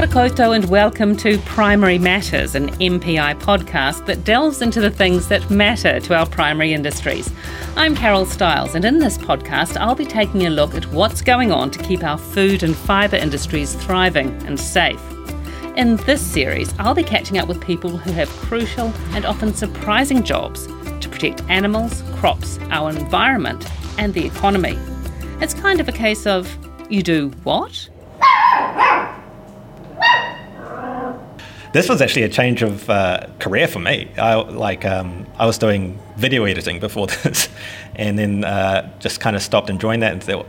Ora and welcome to Primary Matters, an MPI podcast that delves into the things that matter to our primary industries. I'm Carol Stiles, and in this podcast, I'll be taking a look at what's going on to keep our food and fibre industries thriving and safe. In this series, I'll be catching up with people who have crucial and often surprising jobs to protect animals, crops, our environment, and the economy. It's kind of a case of you do what? This was actually a change of uh, career for me. I like um, I was doing video editing before this, and then uh, just kind of stopped enjoying that and thought,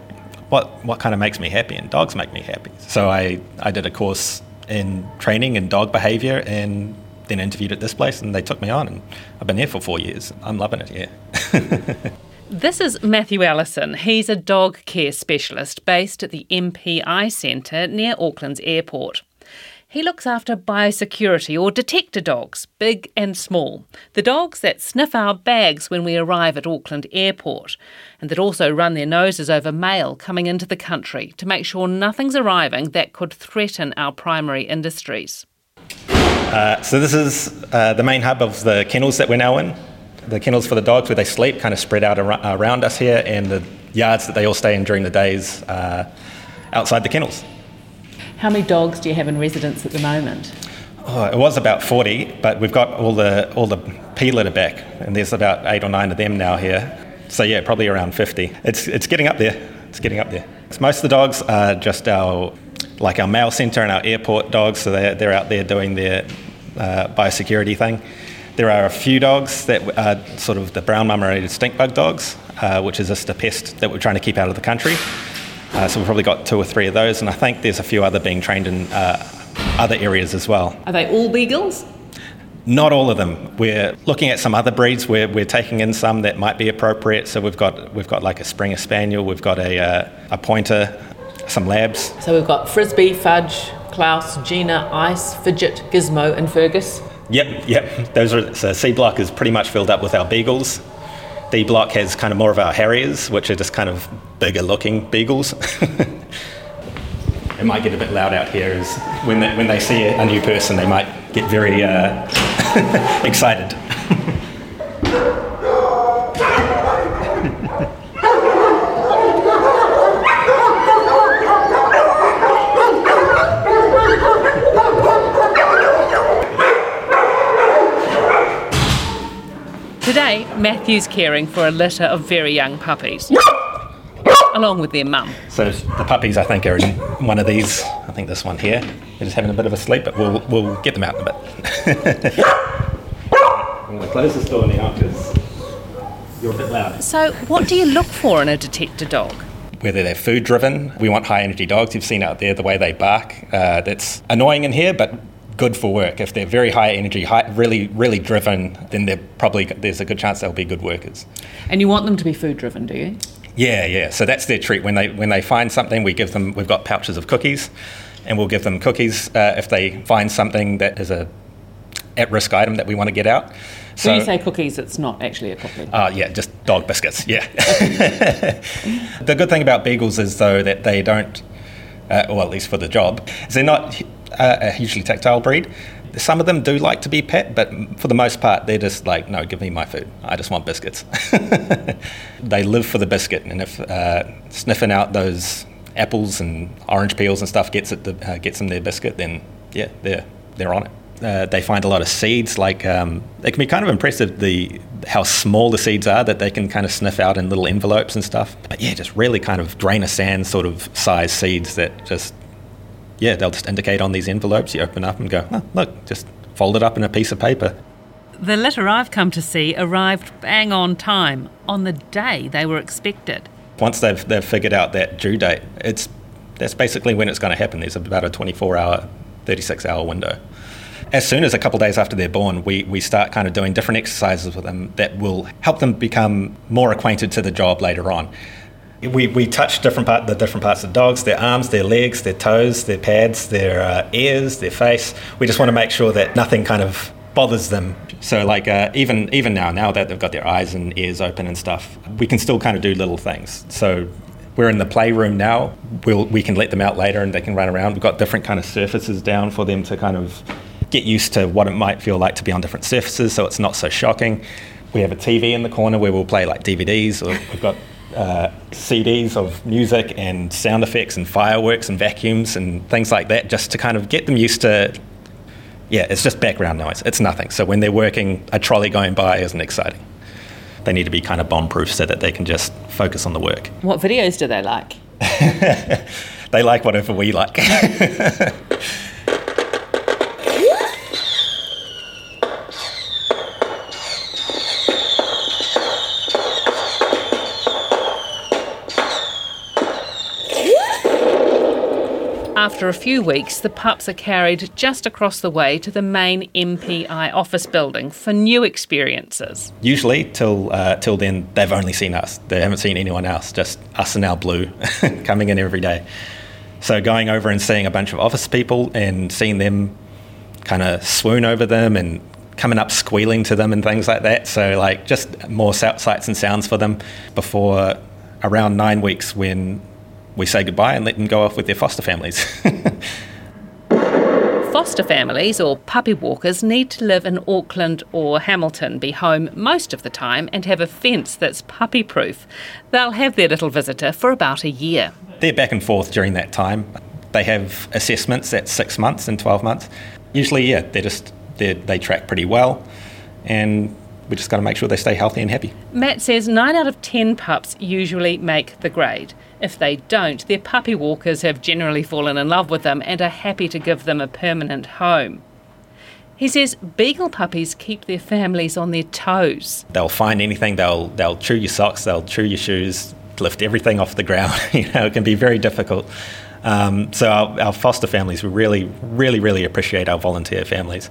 what what kind of makes me happy? And dogs make me happy. So I I did a course in training in dog behaviour and then interviewed at this place, and they took me on, and I've been here for four years. I'm loving it here. This is Matthew Allison. He's a dog care specialist based at the MPI Centre near Auckland's airport. He looks after biosecurity or detector dogs, big and small. The dogs that sniff our bags when we arrive at Auckland Airport, and that also run their noses over mail coming into the country to make sure nothing's arriving that could threaten our primary industries. Uh, so, this is uh, the main hub of the kennels that we're now in. The kennels for the dogs where they sleep kind of spread out ar- around us here, and the yards that they all stay in during the days uh, outside the kennels. How many dogs do you have in residence at the moment? Oh, it was about 40, but we've got all the all the P litter back, and there's about eight or nine of them now here. So yeah, probably around 50. It's it's getting up there. It's getting up there. Most of the dogs are just our like our mail centre and our airport dogs, so they're, they're out there doing their uh, biosecurity thing. There are a few dogs that are sort of the brown marmorated stink bug dogs, uh, which is just a pest that we're trying to keep out of the country. Uh, so we've probably got two or three of those, and I think there's a few other being trained in uh, other areas as well. Are they all beagles? Not all of them. We're looking at some other breeds. We're, we're taking in some that might be appropriate. So we've got we've got like a Springer Spaniel, we've got a uh, a pointer, some labs. So we've got Frisbee, Fudge, Klaus, Gina, Ice, Fidget, Gizmo, and Fergus. Yep, yep. Those are so C block is pretty much filled up with our beagles. D block has kind of more of our harriers, which are just kind of bigger looking beagles. it might get a bit loud out here is when they, when they see a new person, they might get very uh, excited. Matthew's caring for a litter of very young puppies, along with their mum. So the puppies, I think, are in one of these. I think this one here. They're just having a bit of a sleep, but we'll we'll get them out in a bit. I'm going to close this door now because you're a bit loud. So, what do you look for in a detector dog? Whether they're food driven, we want high energy dogs. You've seen out there the way they bark. Uh, that's annoying in here, but good for work. If they're very high energy, high, really, really driven, then they're probably there's a good chance they'll be good workers. And you want them to be food driven, do you? Yeah, yeah. So that's their treat. When they when they find something, we give them. We've got pouches of cookies, and we'll give them cookies uh, if they find something that is a at-risk item that we want to get out. So when you say cookies, it's not actually a cookie. Uh, yeah, just dog biscuits. Yeah. the good thing about beagles is though that they don't, uh, well, at least for the job, is they're not a hugely tactile breed. Some of them do like to be pet, but for the most part, they're just like, no, give me my food. I just want biscuits. they live for the biscuit, and if uh, sniffing out those apples and orange peels and stuff gets it, uh, gets them their biscuit, then yeah, they're they're on it. Uh, they find a lot of seeds. Like um, it can be kind of impressive the how small the seeds are that they can kind of sniff out in little envelopes and stuff. But yeah, just really kind of grain of sand sort of size seeds that just yeah, they'll just indicate on these envelopes. You open up and go, oh, look, just fold it up in a piece of paper. The letter I've come to see arrived bang on time, on the day they were expected. Once they've, they've figured out that due date, it's, that's basically when it's going to happen. There's about a 24 hour, 36 hour window. As soon as a couple of days after they're born, we, we start kind of doing different exercises with them that will help them become more acquainted to the job later on. We, we touch different part, the different parts of dogs, their arms, their legs, their toes, their pads, their uh, ears, their face. We just want to make sure that nothing kind of bothers them. So like uh, even even now, now that they've got their eyes and ears open and stuff, we can still kind of do little things. So we're in the playroom now. We'll, we can let them out later and they can run around. We've got different kind of surfaces down for them to kind of get used to what it might feel like to be on different surfaces so it's not so shocking. We have a TV in the corner where we'll play like DVDs, or we've got uh, CDs of music and sound effects and fireworks and vacuums and things like that just to kind of get them used to. Yeah, it's just background noise. It's nothing. So when they're working, a trolley going by isn't exciting. They need to be kind of bomb proof so that they can just focus on the work. What videos do they like? they like whatever we like. After a few weeks, the pups are carried just across the way to the main MPI office building for new experiences. Usually, till uh, till then, they've only seen us. They haven't seen anyone else. Just us and our blue coming in every day. So going over and seeing a bunch of office people and seeing them kind of swoon over them and coming up squealing to them and things like that. So like just more sights and sounds for them before around nine weeks when we say goodbye and let them go off with their foster families. foster families or puppy walkers need to live in Auckland or Hamilton, be home most of the time, and have a fence that's puppy proof. They'll have their little visitor for about a year. They're back and forth during that time. They have assessments at six months and 12 months. Usually, yeah, they're just, they're, they track pretty well. And we just got to make sure they stay healthy and happy. Matt says nine out of ten pups usually make the grade. If they don't, their puppy walkers have generally fallen in love with them and are happy to give them a permanent home. He says beagle puppies keep their families on their toes. They'll find anything. They'll they'll chew your socks. They'll chew your shoes. Lift everything off the ground. you know, it can be very difficult. Um, so our, our, foster families, we really, really, really appreciate our volunteer families.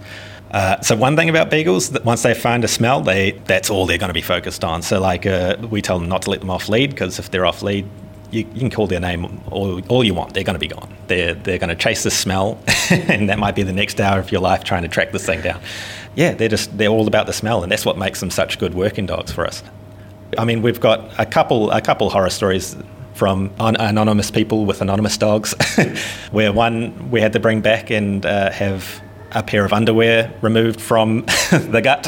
Uh, so one thing about beagles, that once they find a smell, they that's all they're going to be focused on. So like uh, we tell them not to let them off lead because if they're off lead, you, you, can call their name all, all you want. They're going to be gone. They're, they're going to chase the smell, and that might be the next hour of your life trying to track this thing down. Yeah, they're just they're all about the smell, and that's what makes them such good working dogs for us. I mean, we've got a couple a couple horror stories from anonymous people with anonymous dogs, where one we had to bring back and uh, have a pair of underwear removed from the gut.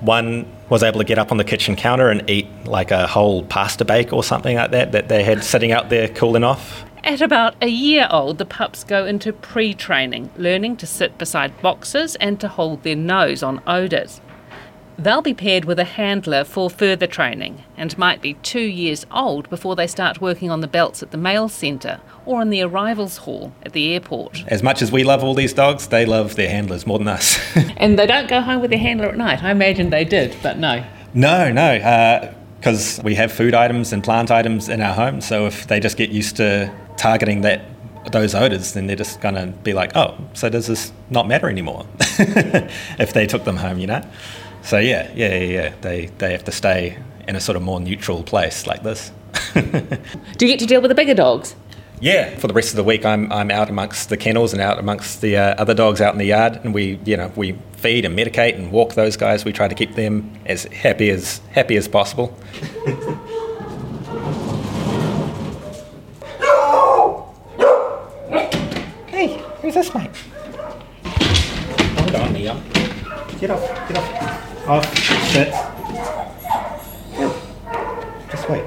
one was able to get up on the kitchen counter and eat like a whole pasta bake or something like that that they had sitting out there cooling off. At about a year old, the pups go into pre training, learning to sit beside boxes and to hold their nose on odours. They'll be paired with a handler for further training and might be two years old before they start working on the belts at the mail centre or in the arrivals hall at the airport. As much as we love all these dogs, they love their handlers more than us. and they don't go home with their handler at night. I imagine they did, but no. No, no, because uh, we have food items and plant items in our home. So if they just get used to targeting that those odors, then they're just going to be like, oh, so does this not matter anymore? if they took them home, you know. So yeah, yeah, yeah, yeah. They they have to stay in a sort of more neutral place like this. Do you get to deal with the bigger dogs? Yeah, for the rest of the week, I'm I'm out amongst the kennels and out amongst the uh, other dogs out in the yard, and we you know we feed and medicate and walk those guys. We try to keep them as happy as happy as possible. this, mate? Hold on, Liam. Get off, get off. Off. Sit. Just wait.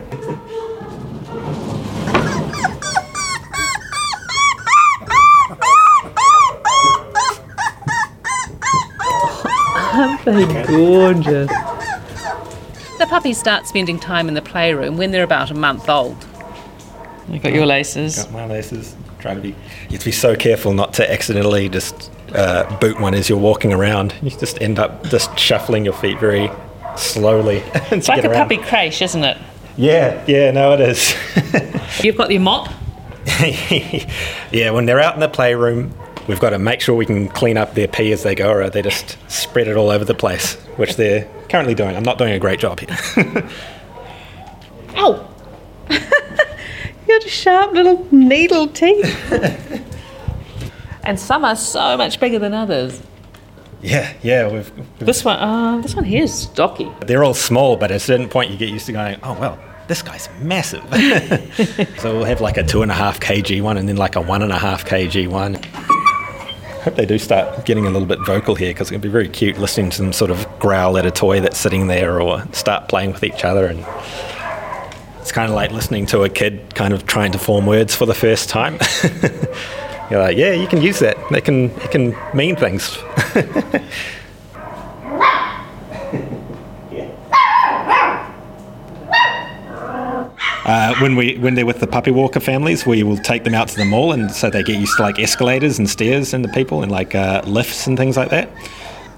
Aren't they gorgeous? The puppies start spending time in the playroom when they're about a month old. You got your laces. Got my laces. Trying to be. You have to be so careful not to accidentally just uh, boot one as you're walking around. You just end up just shuffling your feet very slowly. It's like a puppy crash, isn't it? Yeah, yeah, no, it is. You've got your mop? yeah, when they're out in the playroom, we've got to make sure we can clean up their pee as they go, or they just spread it all over the place, which they're currently doing. I'm not doing a great job here. Ow! You got sharp little needle teeth and some are so much bigger than others. Yeah, yeah. We've, we've, this one, uh, this one here is stocky. They're all small, but at a certain point, you get used to going, oh well, this guy's massive. so we'll have like a two and a half kg one and then like a one and a half kg one. Hope they do start getting a little bit vocal here because it'd be very cute listening to them sort of growl at a toy that's sitting there or start playing with each other and it's kind of like listening to a kid kind of trying to form words for the first time. You're like, yeah, you can use that. They can, it can mean things. Uh, when we when they're with the puppy walker families, we will take them out to the mall, and so they get used to like escalators and stairs and the people and like uh, lifts and things like that.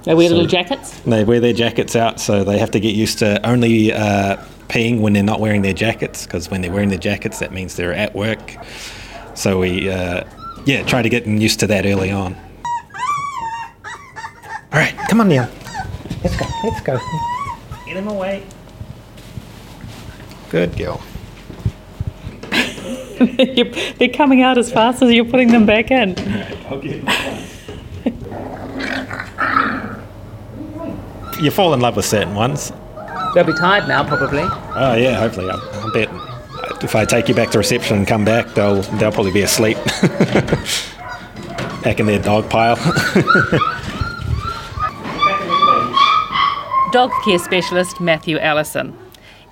They wear So- little jackets. They wear their jackets out, so they have to get used to only uh, peeing when they're not wearing their jackets, because when they're wearing their jackets, that means they're at work. So we, uh, yeah, try to get them used to that early on. All right, come on, Neil. Let's go. Let's go. Get him away. Good girl. They're coming out as fast as you're putting them back in. You fall in love with certain ones. They'll be tired now, probably. Oh yeah, hopefully. I, I bet if I take you back to reception and come back, they'll they'll probably be asleep, back in their dog pile. Dog care specialist Matthew Allison.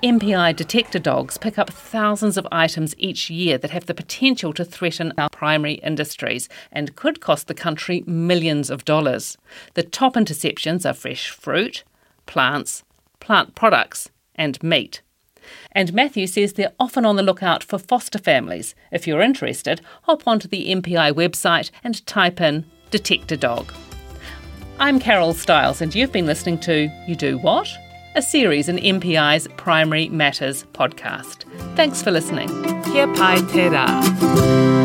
MPI detector dogs pick up thousands of items each year that have the potential to threaten our primary industries and could cost the country millions of dollars. The top interceptions are fresh fruit, plants, plant products, and meat. And Matthew says they're often on the lookout for foster families. If you're interested, hop onto the MPI website and type in detector dog. I'm Carol Stiles, and you've been listening to You Do What? A series in MPI's Primary Matters podcast. Thanks for listening. Kia pai te rā.